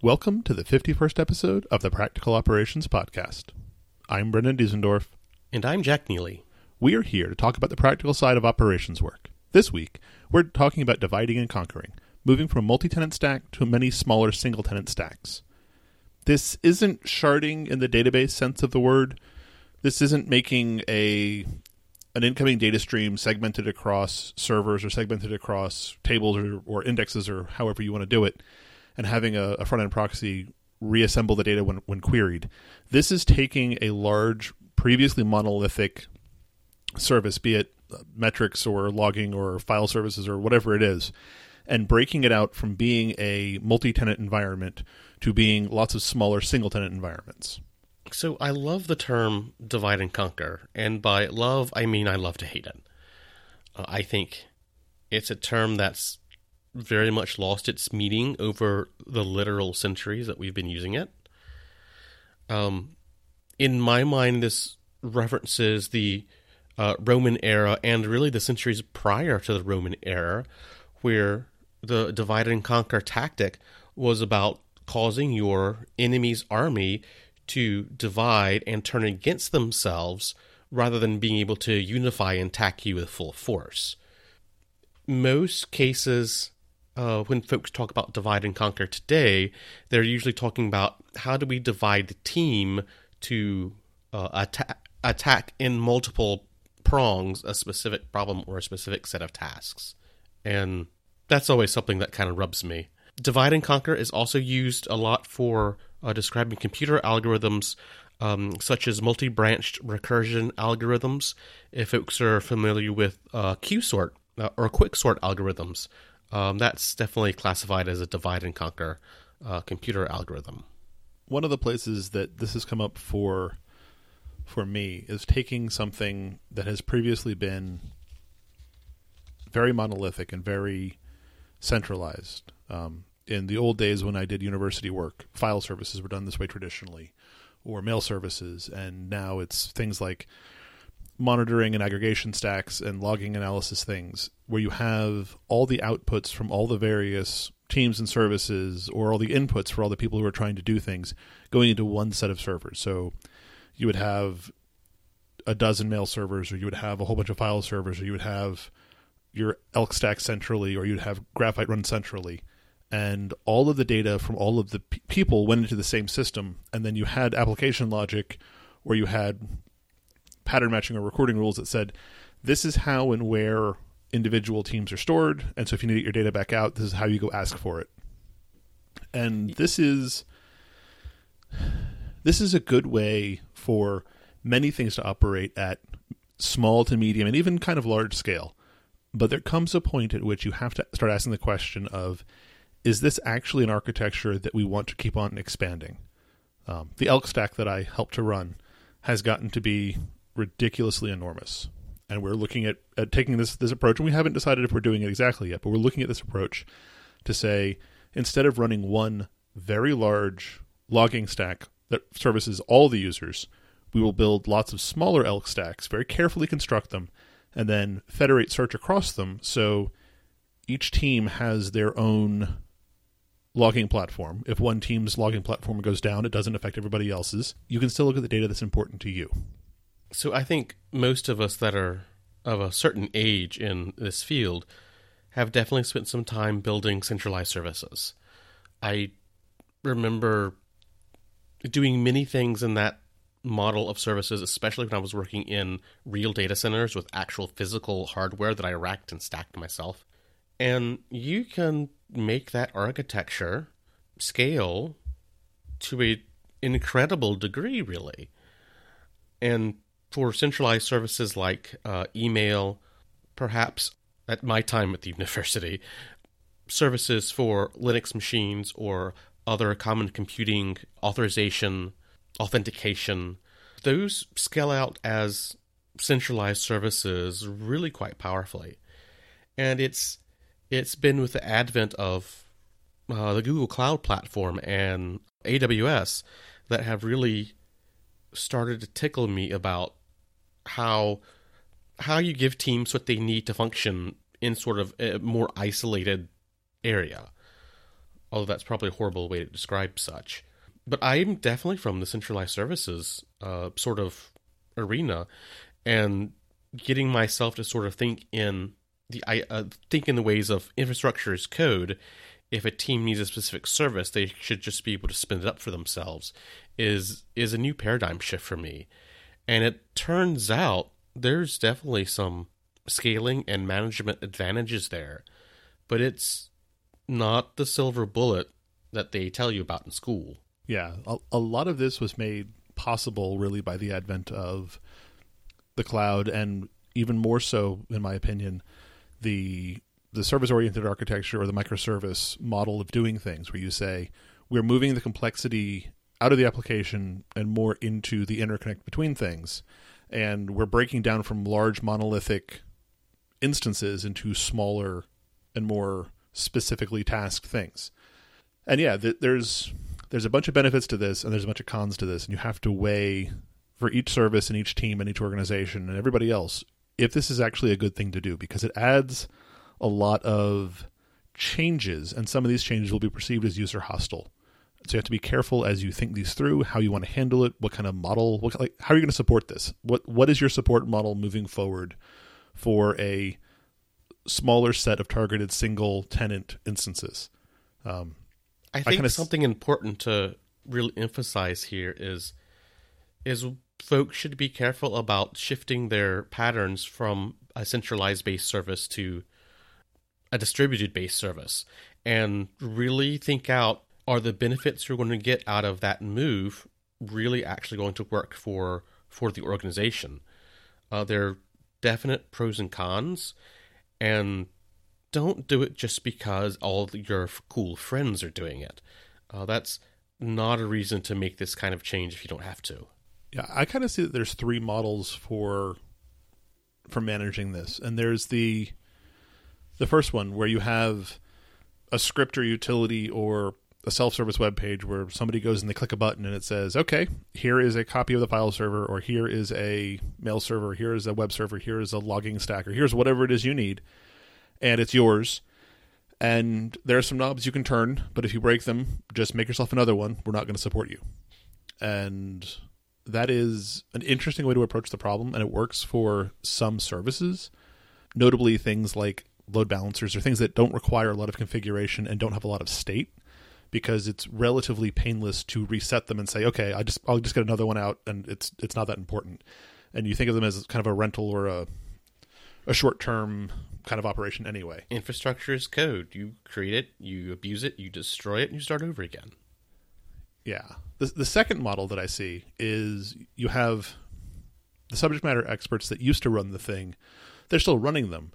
Welcome to the 51st episode of the Practical Operations Podcast. I'm Brendan Diesendorf. And I'm Jack Neely. We are here to talk about the practical side of operations work. This week, we're talking about dividing and conquering, moving from a multi tenant stack to many smaller single tenant stacks. This isn't sharding in the database sense of the word. This isn't making a an incoming data stream segmented across servers or segmented across tables or, or indexes or however you want to do it and having a, a front end proxy reassemble the data when, when queried. This is taking a large, previously monolithic service, be it metrics or logging or file services or whatever it is, and breaking it out from being a multi tenant environment to being lots of smaller single tenant environments. So I love the term divide and conquer, and by love, I mean I love to hate it. Uh, I think it's a term that's very much lost its meaning over the literal centuries that we've been using it. Um, in my mind, this references the uh, Roman era and really the centuries prior to the Roman era, where the divide and conquer tactic was about causing your enemy's army to divide and turn against themselves rather than being able to unify and attack you with full force. Most cases uh, when folks talk about divide and conquer today, they're usually talking about how do we divide the team to uh, attack, attack in multiple prongs a specific problem or a specific set of tasks. And that's always something that kind of rubs me. Divide and conquer is also used a lot for uh, describing computer algorithms um, such as multi branched recursion algorithms. If folks are familiar with uh, Q-sort uh, or quicksort algorithms, um, that's definitely classified as a divide and conquer uh, computer algorithm. One of the places that this has come up for for me is taking something that has previously been very monolithic and very centralized. Um, in the old days when I did university work, file services were done this way traditionally, or mail services, and now it's things like monitoring and aggregation stacks and logging analysis things where you have all the outputs from all the various teams and services or all the inputs for all the people who are trying to do things going into one set of servers. So you would have a dozen mail servers or you would have a whole bunch of file servers or you would have your elk stack centrally or you'd have graphite run centrally and all of the data from all of the people went into the same system and then you had application logic where you had pattern matching or recording rules that said this is how and where individual teams are stored and so if you need to get your data back out this is how you go ask for it. And this is this is a good way for many things to operate at small to medium and even kind of large scale. But there comes a point at which you have to start asking the question of is this actually an architecture that we want to keep on expanding? Um, the elk stack that i helped to run has gotten to be ridiculously enormous. And we're looking at, at taking this this approach, and we haven't decided if we're doing it exactly yet, but we're looking at this approach to say instead of running one very large logging stack that services all the users, we will build lots of smaller elk stacks, very carefully construct them, and then federate search across them so each team has their own logging platform. If one team's logging platform goes down, it doesn't affect everybody else's. You can still look at the data that's important to you. So I think most of us that are of a certain age in this field have definitely spent some time building centralized services. I remember doing many things in that model of services, especially when I was working in real data centers with actual physical hardware that I racked and stacked myself. And you can make that architecture scale to a incredible degree, really. And for centralized services like uh, email, perhaps at my time at the university, services for Linux machines or other common computing authorization, authentication, those scale out as centralized services really quite powerfully. And it's it's been with the advent of uh, the Google Cloud platform and AWS that have really started to tickle me about how how you give teams what they need to function in sort of a more isolated area. although that's probably a horrible way to describe such. But I'm definitely from the centralized services uh, sort of arena, and getting myself to sort of think in the I uh, think in the ways of infrastructure as code. If a team needs a specific service, they should just be able to spin it up for themselves. Is is a new paradigm shift for me, and it turns out there's definitely some scaling and management advantages there, but it's not the silver bullet that they tell you about in school. Yeah, a, a lot of this was made possible really by the advent of the cloud, and even more so, in my opinion, the the service oriented architecture or the microservice model of doing things, where you say we're moving the complexity out of the application and more into the interconnect between things, and we're breaking down from large monolithic instances into smaller and more specifically tasked things. And yeah, th- there's there's a bunch of benefits to this and there's a bunch of cons to this. And you have to weigh for each service and each team and each organization and everybody else if this is actually a good thing to do because it adds a lot of changes. And some of these changes will be perceived as user hostile so you have to be careful as you think these through how you want to handle it what kind of model what, like how are you going to support this? What what is your support model moving forward for a smaller set of targeted single tenant instances? Um, I think I something important to really emphasize here is is folks should be careful about shifting their patterns from a centralized based service to a distributed based service and really think out are the benefits you're going to get out of that move really actually going to work for for the organization uh, there are definite pros and cons and don't do it just because all your cool friends are doing it. Uh, that's not a reason to make this kind of change if you don't have to. Yeah, I kind of see that there's three models for for managing this, and there's the the first one where you have a script or utility or a self-service web page where somebody goes and they click a button and it says, "Okay, here is a copy of the file server, or here is a mail server, here is a web server, here is a logging stack, or here's whatever it is you need." and it's yours. And there are some knobs you can turn, but if you break them, just make yourself another one. We're not going to support you. And that is an interesting way to approach the problem, and it works for some services, notably things like load balancers or things that don't require a lot of configuration and don't have a lot of state because it's relatively painless to reset them and say, okay, I just I'll just get another one out and it's it's not that important. And you think of them as kind of a rental or a a short term kind of operation anyway. Infrastructure is code. You create it, you abuse it, you destroy it, and you start over again. Yeah. The, the second model that I see is you have the subject matter experts that used to run the thing. They're still running them,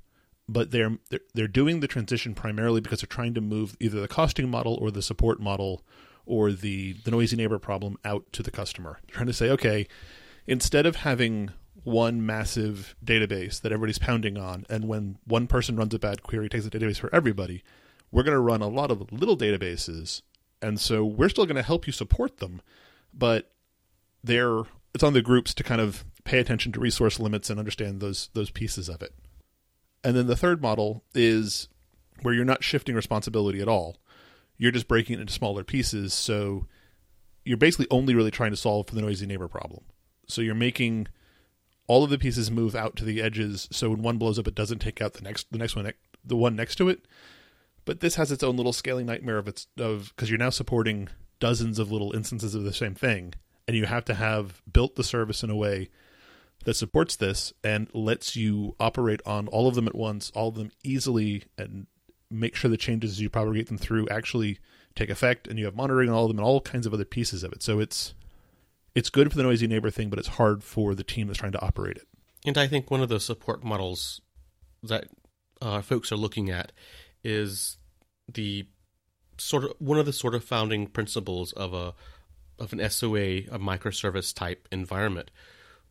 but they're, they're they're doing the transition primarily because they're trying to move either the costing model or the support model or the the noisy neighbor problem out to the customer. They're trying to say, okay, instead of having one massive database that everybody's pounding on, and when one person runs a bad query, takes the database for everybody. We're going to run a lot of little databases, and so we're still going to help you support them, but they're it's on the groups to kind of pay attention to resource limits and understand those those pieces of it. And then the third model is where you're not shifting responsibility at all. You're just breaking it into smaller pieces, so you're basically only really trying to solve for the noisy neighbor problem. So you're making all of the pieces move out to the edges so when one blows up it doesn't take out the next the next one the one next to it but this has its own little scaling nightmare of its of because you're now supporting dozens of little instances of the same thing and you have to have built the service in a way that supports this and lets you operate on all of them at once all of them easily and make sure the changes you propagate them through actually take effect and you have monitoring on all of them and all kinds of other pieces of it so it's it's good for the noisy neighbor thing, but it's hard for the team that's trying to operate it. And I think one of the support models that uh, folks are looking at is the sort of one of the sort of founding principles of a of an SOA, a microservice type environment,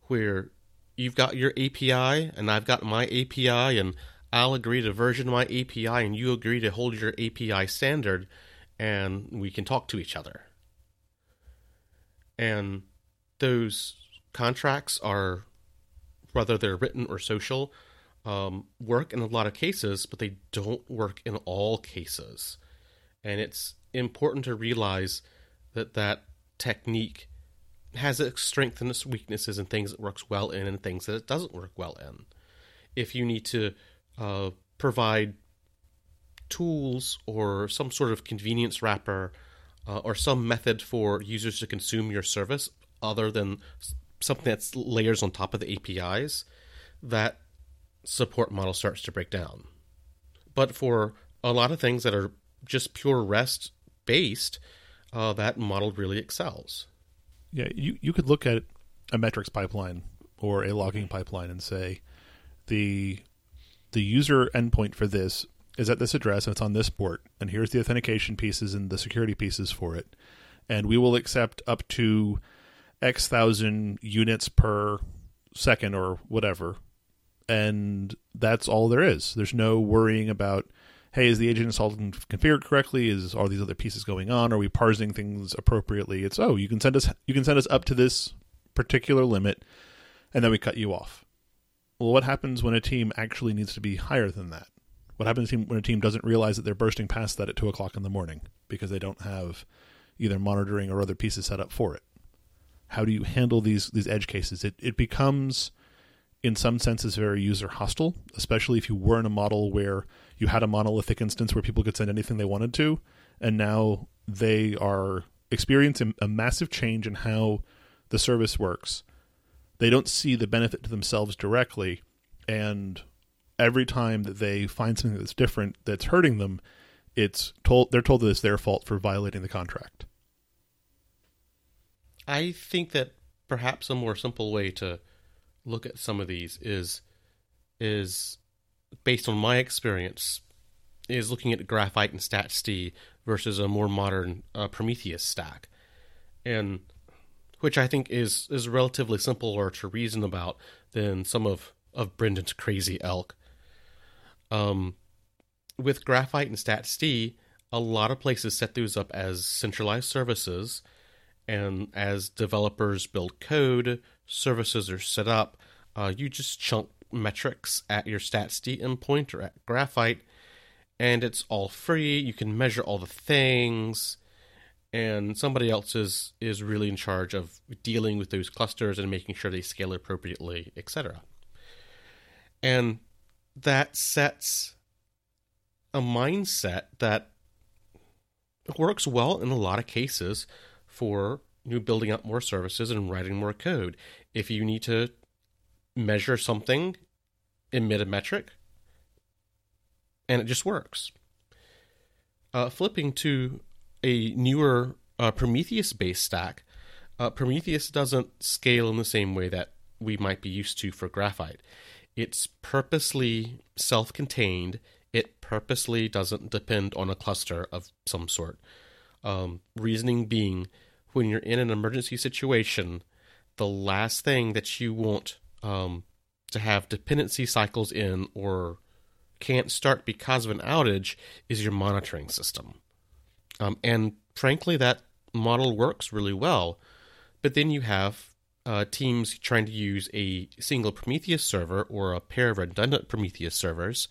where you've got your API and I've got my API and I'll agree to version my API and you agree to hold your API standard and we can talk to each other. And those contracts are, whether they're written or social, um, work in a lot of cases, but they don't work in all cases. And it's important to realize that that technique has its strengths and its weaknesses and things it works well in and things that it doesn't work well in. If you need to uh, provide tools or some sort of convenience wrapper uh, or some method for users to consume your service other than something that's layers on top of the APIs, that support model starts to break down. But for a lot of things that are just pure REST based, uh, that model really excels. Yeah, you, you could look at a metrics pipeline or a logging pipeline and say the the user endpoint for this is at this address and it's on this port and here's the authentication pieces and the security pieces for it. And we will accept up to x thousand units per second or whatever. And that's all there is. There's no worrying about hey is the agent installed and configured correctly? Is all these other pieces going on? Are we parsing things appropriately? It's oh you can send us you can send us up to this particular limit and then we cut you off. Well what happens when a team actually needs to be higher than that? What happens when a team doesn't realize that they're bursting past that at two o'clock in the morning because they don't have either monitoring or other pieces set up for it? How do you handle these these edge cases? It it becomes in some senses very user hostile, especially if you were in a model where you had a monolithic instance where people could send anything they wanted to, and now they are experiencing a massive change in how the service works. They don't see the benefit to themselves directly, and every time that they find something that's different that's hurting them, it's told they're told that it's their fault for violating the contract. I think that perhaps a more simple way to look at some of these is is based on my experience is looking at graphite and statsd versus a more modern uh, prometheus stack. And which i think is is relatively simpler to reason about than some of of brendan's crazy elk. Um, with Graphite and statsd, a lot of places set those up as centralized services, and as developers build code, services are set up. Uh, you just chunk metrics at your statsd endpoint or at Graphite, and it's all free. You can measure all the things, and somebody else is is really in charge of dealing with those clusters and making sure they scale appropriately, etc. And that sets a mindset that works well in a lot of cases for you building up more services and writing more code. If you need to measure something, emit a metric, and it just works. Uh, flipping to a newer uh, Prometheus based stack, uh, Prometheus doesn't scale in the same way that we might be used to for Graphite. It's purposely self contained. It purposely doesn't depend on a cluster of some sort. Um, reasoning being, when you're in an emergency situation, the last thing that you want um, to have dependency cycles in or can't start because of an outage is your monitoring system. Um, and frankly, that model works really well. But then you have uh, teams trying to use a single Prometheus server or a pair of redundant Prometheus servers.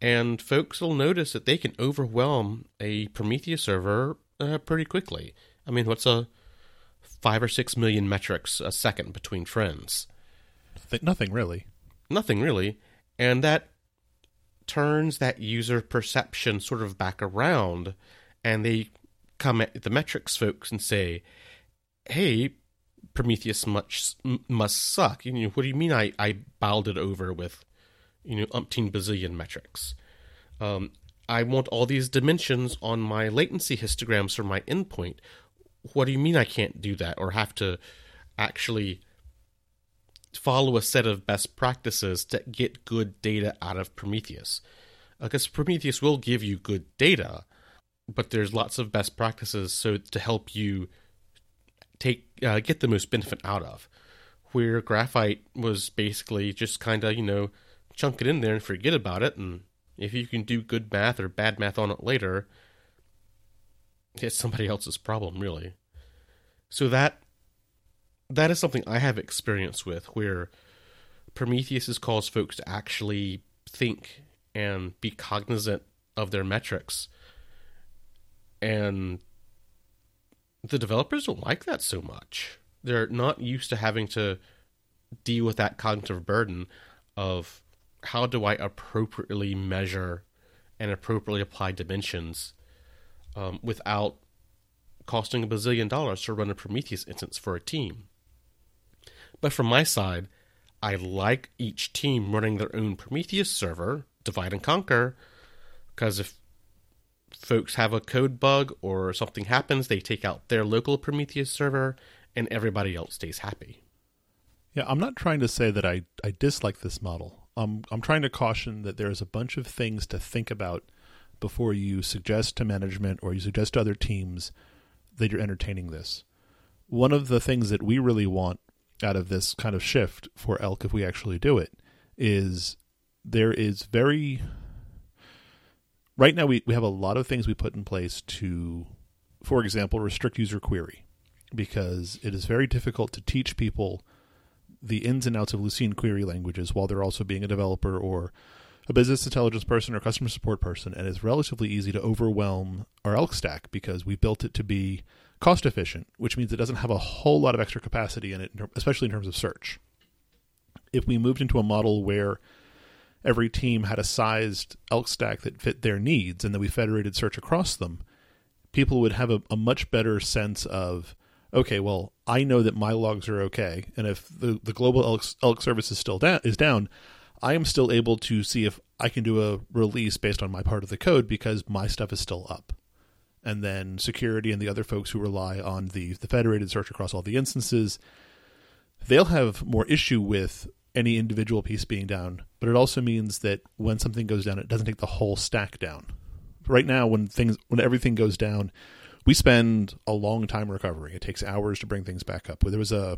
And folks will notice that they can overwhelm a Prometheus server uh, pretty quickly. I mean, what's a five or six million metrics a second between friends? Nothing really. Nothing really. And that turns that user perception sort of back around, and they come at the metrics folks and say, hey, Prometheus much must suck. You know, what do you mean? I I bowled it over with, you know, umpteen bazillion metrics. Um, I want all these dimensions on my latency histograms for my endpoint. What do you mean I can't do that or have to actually follow a set of best practices to get good data out of Prometheus? Because Prometheus will give you good data, but there's lots of best practices so to help you take uh, get the most benefit out of. Where graphite was basically just kind of you know chunk it in there and forget about it, and if you can do good math or bad math on it later, it's somebody else's problem really. So that that is something I have experience with where Prometheus has caused folks to actually think and be cognizant of their metrics And the developers don't like that so much. They're not used to having to deal with that cognitive burden of how do I appropriately measure and appropriately apply dimensions um, without costing a bazillion dollars to run a Prometheus instance for a team. But from my side, I like each team running their own Prometheus server, divide and conquer, because if folks have a code bug or something happens, they take out their local Prometheus server and everybody else stays happy. Yeah, I'm not trying to say that I, I dislike this model. Um, I'm trying to caution that there's a bunch of things to think about before you suggest to management or you suggest to other teams that you're entertaining this. One of the things that we really want out of this kind of shift for elk if we actually do it is there is very right now we, we have a lot of things we put in place to for example restrict user query because it is very difficult to teach people the ins and outs of lucene query languages while they're also being a developer or a business intelligence person or customer support person and it's relatively easy to overwhelm our elk stack because we built it to be cost efficient, which means it doesn't have a whole lot of extra capacity in it, especially in terms of search. If we moved into a model where every team had a sized elk stack that fit their needs and then we federated search across them, people would have a, a much better sense of okay, well, I know that my logs are okay, and if the, the global elk, elk service is still down, is down, I am still able to see if I can do a release based on my part of the code because my stuff is still up. And then security and the other folks who rely on the the federated search across all the instances they'll have more issue with any individual piece being down. But it also means that when something goes down it doesn't take the whole stack down. Right now when things when everything goes down we spend a long time recovering it takes hours to bring things back up there was a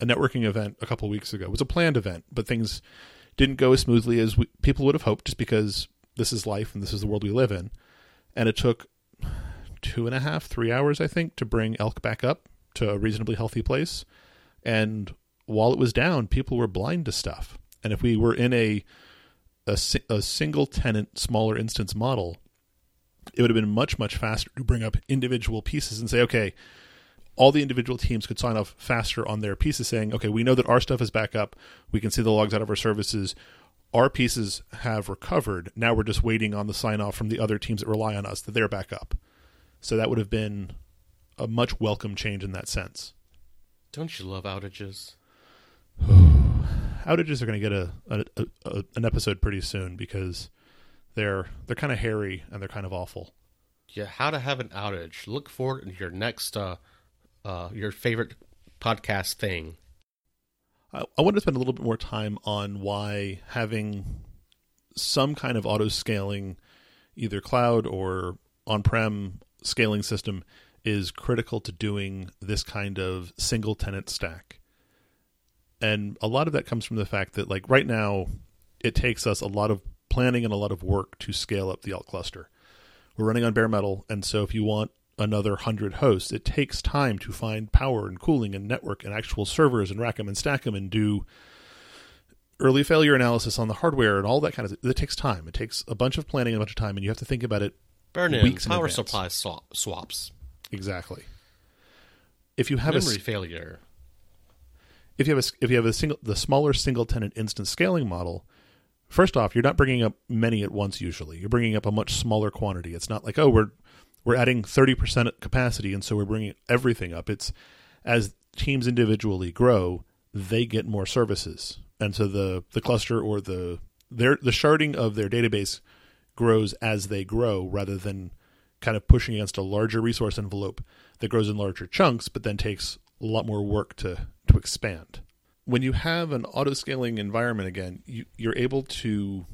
a networking event a couple weeks ago it was a planned event but things didn't go as smoothly as we, people would have hoped just because this is life and this is the world we live in and it took two and a half, three hours, I think, to bring elk back up to a reasonably healthy place. And while it was down, people were blind to stuff. And if we were in a a, a single tenant, smaller instance model, it would have been much much faster to bring up individual pieces and say, okay, all the individual teams could sign off faster on their pieces, saying, okay, we know that our stuff is back up. We can see the logs out of our services. Our pieces have recovered. Now we're just waiting on the sign off from the other teams that rely on us that they're back up. So that would have been a much welcome change in that sense. Don't you love outages? outages are going to get a, a, a, an episode pretty soon because they're they're kind of hairy and they're kind of awful. Yeah, how to have an outage. Look forward to your next uh, uh, your favorite podcast thing. I, I want to spend a little bit more time on why having some kind of auto scaling, either cloud or on prem scaling system is critical to doing this kind of single tenant stack. And a lot of that comes from the fact that, like, right now, it takes us a lot of planning and a lot of work to scale up the Elk cluster. We're running on bare metal, and so if you want another 100 hosts, it takes time to find power and cooling and network and actual servers and rack them and stack them and do early failure analysis on the hardware and all that kind of it takes time. It takes a bunch of planning and a bunch of time, and you have to think about it Burn in power in supply swap, swaps. Exactly. If you have memory a failure, if you have a if you have a single the smaller single tenant instance scaling model, first off, you're not bringing up many at once. Usually, you're bringing up a much smaller quantity. It's not like oh we're we're adding thirty percent capacity, and so we're bringing everything up. It's as teams individually grow, they get more services, and so the the cluster or the their the sharding of their database grows as they grow rather than kind of pushing against a larger resource envelope that grows in larger chunks but then takes a lot more work to to expand when you have an auto scaling environment again you, you're able to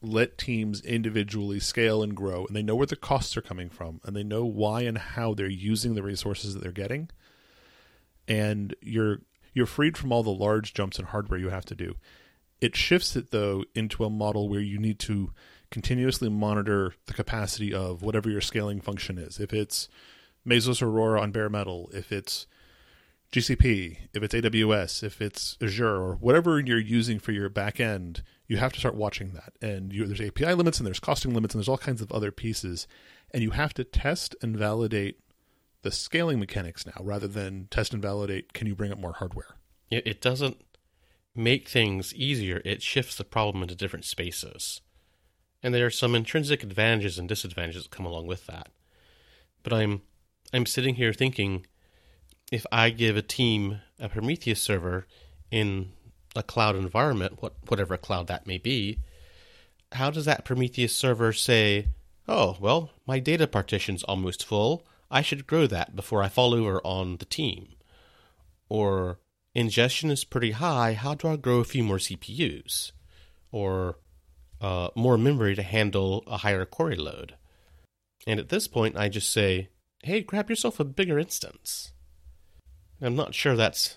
let teams individually scale and grow and they know where the costs are coming from and they know why and how they're using the resources that they're getting and you're you're freed from all the large jumps in hardware you have to do it shifts it though into a model where you need to continuously monitor the capacity of whatever your scaling function is. If it's Mesos Aurora on bare metal, if it's GCP, if it's AWS, if it's Azure, or whatever you're using for your back end, you have to start watching that. And you, there's API limits and there's costing limits and there's all kinds of other pieces. and you have to test and validate the scaling mechanics now rather than test and validate can you bring up more hardware. It, it doesn't make things easier, it shifts the problem into different spaces. And there are some intrinsic advantages and disadvantages that come along with that. But I'm I'm sitting here thinking if I give a team a Prometheus server in a cloud environment, what whatever cloud that may be, how does that Prometheus server say, "Oh, well, my data partition's almost full. I should grow that before I fall over on the team." Or ingestion is pretty high. How do I grow a few more CPUs? Or uh, more memory to handle a higher query load? And at this point, I just say, hey, grab yourself a bigger instance. I'm not sure that's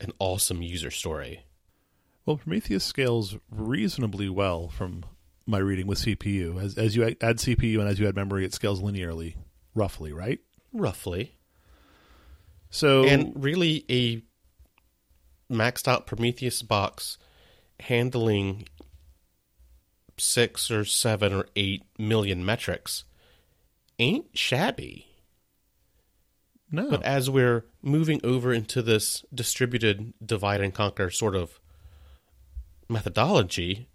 an awesome user story. Well, Prometheus scales reasonably well from my reading with CPU. As as you add CPU and as you add memory, it scales linearly, roughly, right? Roughly. So And really, a maxed out Prometheus box handling six or seven or eight million metrics ain't shabby. No, But as we're moving over into this distributed divide and conquer sort of methodology,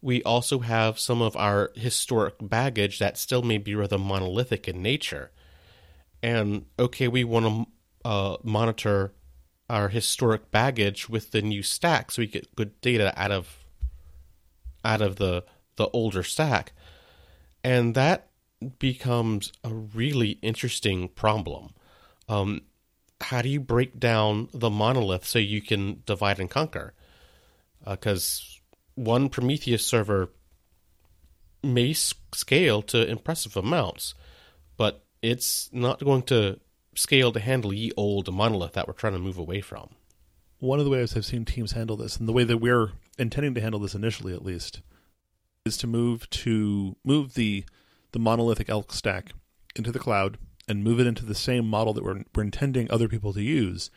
we also have some of our historic baggage that still may be rather monolithic in nature. And okay, we want to uh, monitor our historic baggage with the new stack so we get good data out of out of the the older stack. And that becomes a really interesting problem. Um, how do you break down the monolith so you can divide and conquer? Because one Prometheus server may scale to impressive amounts, but it's not going to scale to handle ye old monolith that we're trying to move away from. one of the ways I've seen teams handle this, and the way that we're intending to handle this initially, at least, is to move to move the the monolithic elk stack into the cloud and move it into the same model that we're we're intending other people to use,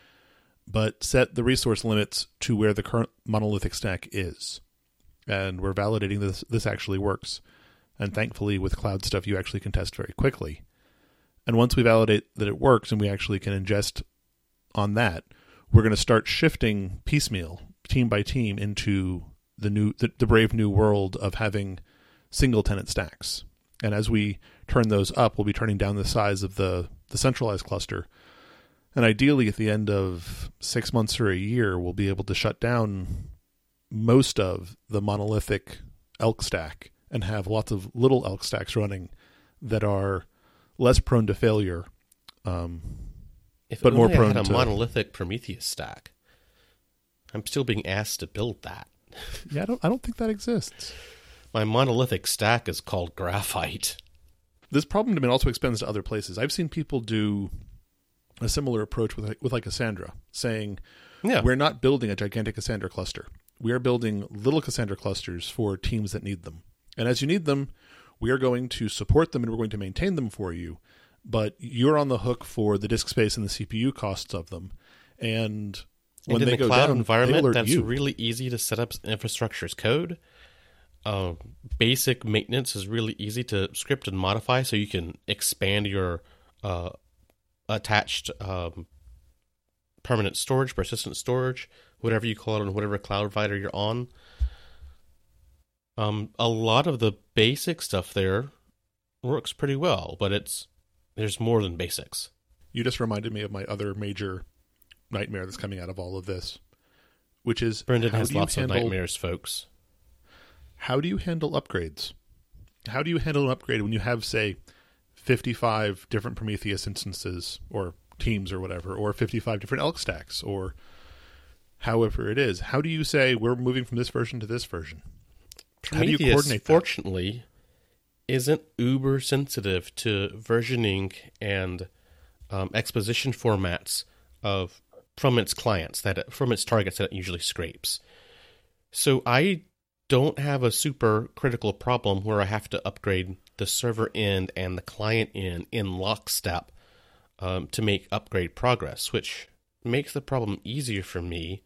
but set the resource limits to where the current monolithic stack is, and we're validating this this actually works, and thankfully with cloud stuff you actually can test very quickly, and once we validate that it works and we actually can ingest on that we're going to start shifting piecemeal, team by team, into the new the, the brave new world of having single tenant stacks. And as we turn those up, we'll be turning down the size of the the centralized cluster. And ideally, at the end of six months or a year, we'll be able to shut down most of the monolithic elk stack and have lots of little elk stacks running that are less prone to failure. Um, But more prone had a to- monolithic Prometheus stack, I'm still being asked to build that. yeah, I don't I don't think that exists. My monolithic stack is called graphite. This problem to me also extends to other places. I've seen people do a similar approach with with like Cassandra, saying Yeah, we're not building a gigantic Cassandra cluster. We are building little Cassandra clusters for teams that need them. And as you need them, we are going to support them and we're going to maintain them for you. But you're on the hook for the disk space and the CPU costs of them. And when and in they the go cloud down, environment, that's you. really easy to set up infrastructure as code. Uh, basic maintenance is really easy to script and modify, so you can expand your uh, attached um, permanent storage, persistent storage, whatever you call it, on whatever cloud provider you're on. Um, a lot of the basic stuff there works pretty well, but it's there's more than basics. You just reminded me of my other major nightmare that's coming out of all of this, which is Brendan has lots handle- of nightmares, folks. How do you handle upgrades? How do you handle an upgrade when you have, say, 55 different Prometheus instances or teams or whatever, or 55 different elk stacks, or however it is? How do you say we're moving from this version to this version? How do you coordinate that? fortunately, isn't uber sensitive to versioning and um, exposition formats of from its clients that it, from its targets that it usually scrapes. So I don't have a super critical problem where I have to upgrade the server end and the client end in lockstep um, to make upgrade progress, which makes the problem easier for me.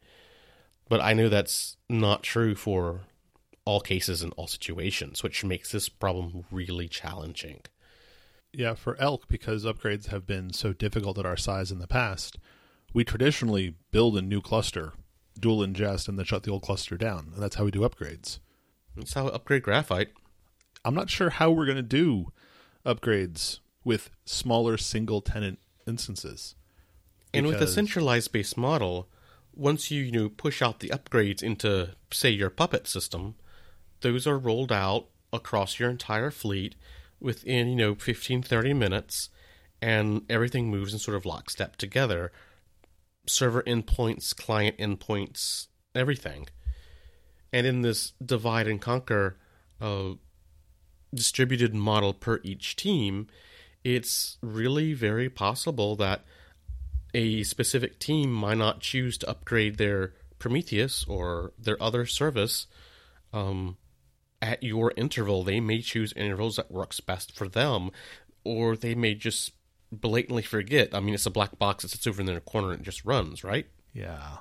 But I know that's not true for all cases and all situations, which makes this problem really challenging. Yeah, for elk, because upgrades have been so difficult at our size in the past, we traditionally build a new cluster, dual ingest, and then shut the old cluster down. And that's how we do upgrades. That's how I upgrade graphite. I'm not sure how we're going to do upgrades with smaller single tenant instances. And with a centralized based model, once you, you know push out the upgrades into say your puppet system, those are rolled out across your entire fleet within, you know, 15 30 minutes and everything moves in sort of lockstep together. Server endpoints, client endpoints, everything. And in this divide and conquer uh, distributed model per each team, it's really very possible that a specific team might not choose to upgrade their Prometheus or their other service um, at your interval. They may choose intervals that works best for them, or they may just blatantly forget. I mean, it's a black box that sits over in the corner and just runs, right? Yeah.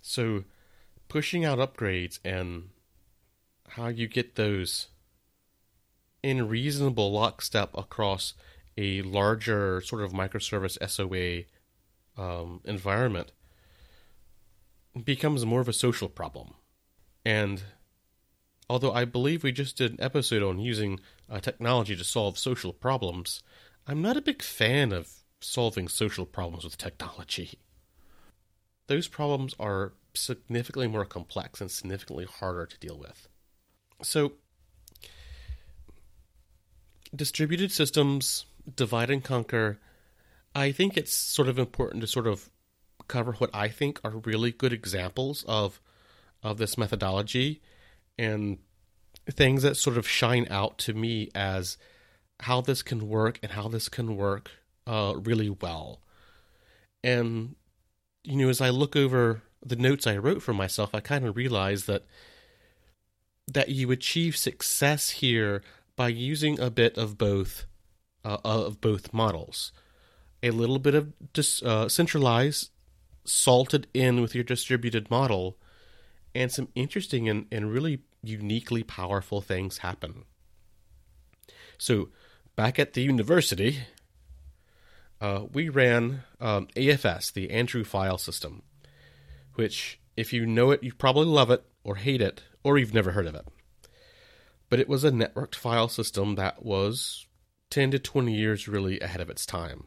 So, pushing out upgrades and how you get those in reasonable lockstep across a larger sort of microservice SOA um, environment becomes more of a social problem. And although I believe we just did an episode on using uh, technology to solve social problems, I'm not a big fan of solving social problems with technology those problems are significantly more complex and significantly harder to deal with. So, distributed systems, divide and conquer, I think it's sort of important to sort of cover what I think are really good examples of of this methodology and things that sort of shine out to me as how this can work and how this can work uh, really well. And you know, as I look over the notes I wrote for myself, I kind of realize that that you achieve success here by using a bit of both uh, of both models, a little bit of dis, uh, centralized, salted in with your distributed model, and some interesting and, and really uniquely powerful things happen. So, back at the university, uh, we ran um, AFS, the Andrew file system, which, if you know it, you probably love it or hate it, or you've never heard of it. But it was a networked file system that was 10 to 20 years really ahead of its time.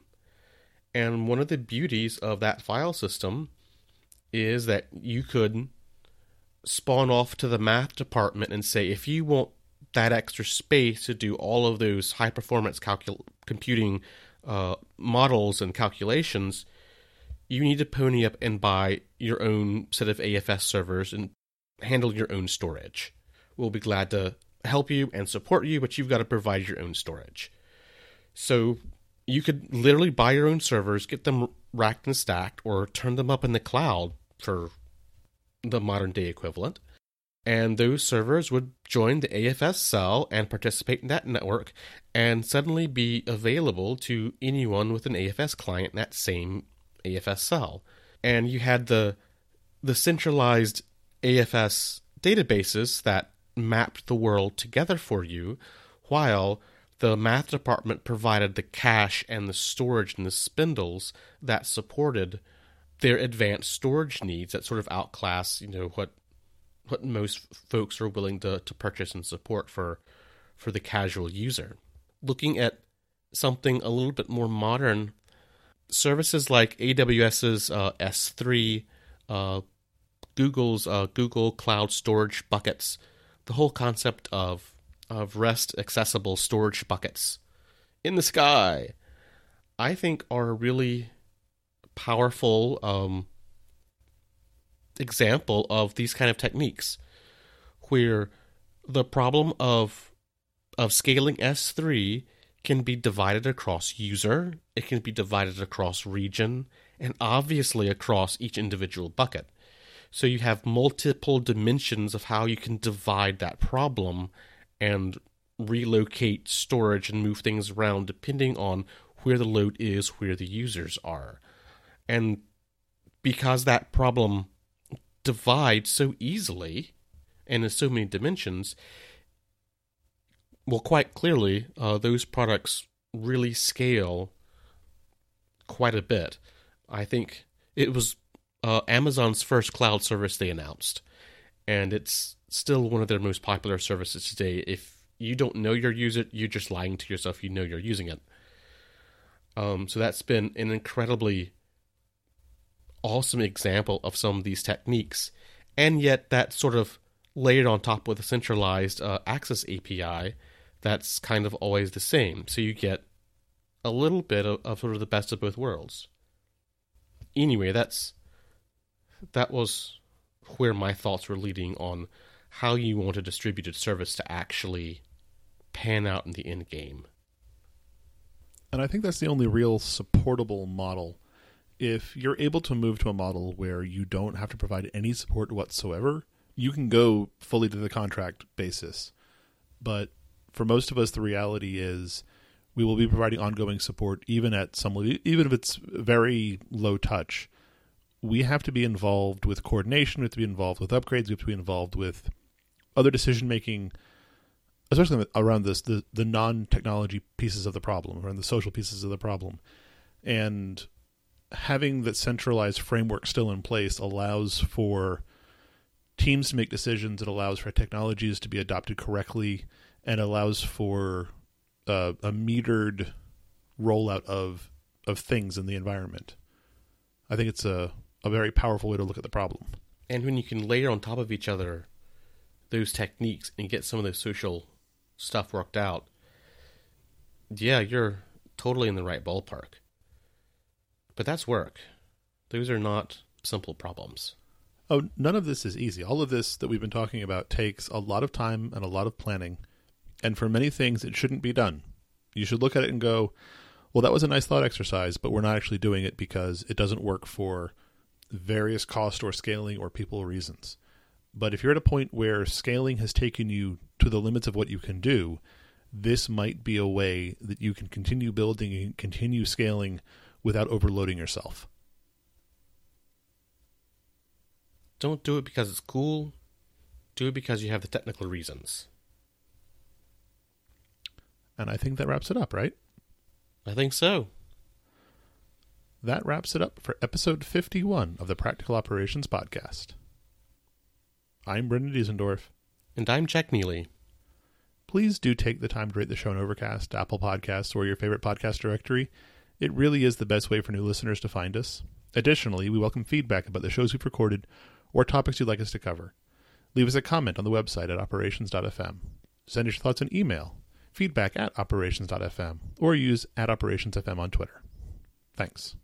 And one of the beauties of that file system is that you could spawn off to the math department and say, if you want that extra space to do all of those high performance calcul- computing uh, models and calculations, you need to pony up and buy your own set of AFS servers and handle your own storage. We'll be glad to help you and support you, but you've got to provide your own storage. So you could literally buy your own servers, get them racked and stacked, or turn them up in the cloud for the modern day equivalent. And those servers would join the AFS cell and participate in that network and suddenly be available to anyone with an AFS client in that same AFS cell. And you had the the centralized AFS databases that mapped the world together for you, while the math department provided the cache and the storage and the spindles that supported their advanced storage needs that sort of outclass, you know, what what most folks are willing to, to purchase and support for for the casual user. Looking at something a little bit more modern, services like AWS's uh, S3, uh, Google's uh, Google Cloud Storage buckets, the whole concept of of REST accessible storage buckets in the sky, I think are really powerful um, example of these kind of techniques, where the problem of of scaling S3 can be divided across user, it can be divided across region, and obviously across each individual bucket. So you have multiple dimensions of how you can divide that problem and relocate storage and move things around depending on where the load is, where the users are. And because that problem divides so easily and in so many dimensions, well, quite clearly, uh, those products really scale quite a bit. I think it was uh, Amazon's first cloud service they announced, and it's still one of their most popular services today. If you don't know you're using it, you're just lying to yourself. You know you're using it. Um, so that's been an incredibly awesome example of some of these techniques, and yet that sort of layered on top with a centralized uh, access API that's kind of always the same. So you get a little bit of, of sort of the best of both worlds. Anyway, that's that was where my thoughts were leading on how you want a distributed service to actually pan out in the end game. And I think that's the only real supportable model. If you're able to move to a model where you don't have to provide any support whatsoever, you can go fully to the contract basis. But for most of us, the reality is we will be providing ongoing support, even at some, even if it's very low touch. We have to be involved with coordination. We have to be involved with upgrades. We have to be involved with other decision making, especially around this the the non technology pieces of the problem, around the social pieces of the problem, and having that centralized framework still in place allows for teams to make decisions. It allows for technologies to be adopted correctly, and allows for uh, a metered rollout of of things in the environment. I think it's a a very powerful way to look at the problem. And when you can layer on top of each other those techniques and get some of the social stuff worked out, yeah, you're totally in the right ballpark. But that's work. Those are not simple problems. Oh, none of this is easy. All of this that we've been talking about takes a lot of time and a lot of planning. And for many things, it shouldn't be done. You should look at it and go, well, that was a nice thought exercise, but we're not actually doing it because it doesn't work for various cost or scaling or people reasons. But if you're at a point where scaling has taken you to the limits of what you can do, this might be a way that you can continue building and continue scaling without overloading yourself. Don't do it because it's cool. Do it because you have the technical reasons. And I think that wraps it up, right? I think so. That wraps it up for episode 51 of the Practical Operations Podcast. I'm Brendan Diesendorf. And I'm Jack Neely. Please do take the time to rate the show on Overcast, Apple Podcasts, or your favorite podcast directory. It really is the best way for new listeners to find us. Additionally, we welcome feedback about the shows we've recorded or topics you'd like us to cover. Leave us a comment on the website at operations.fm. Send us your thoughts in email, feedback at operations.fm, or use at operationsfm on Twitter. Thanks.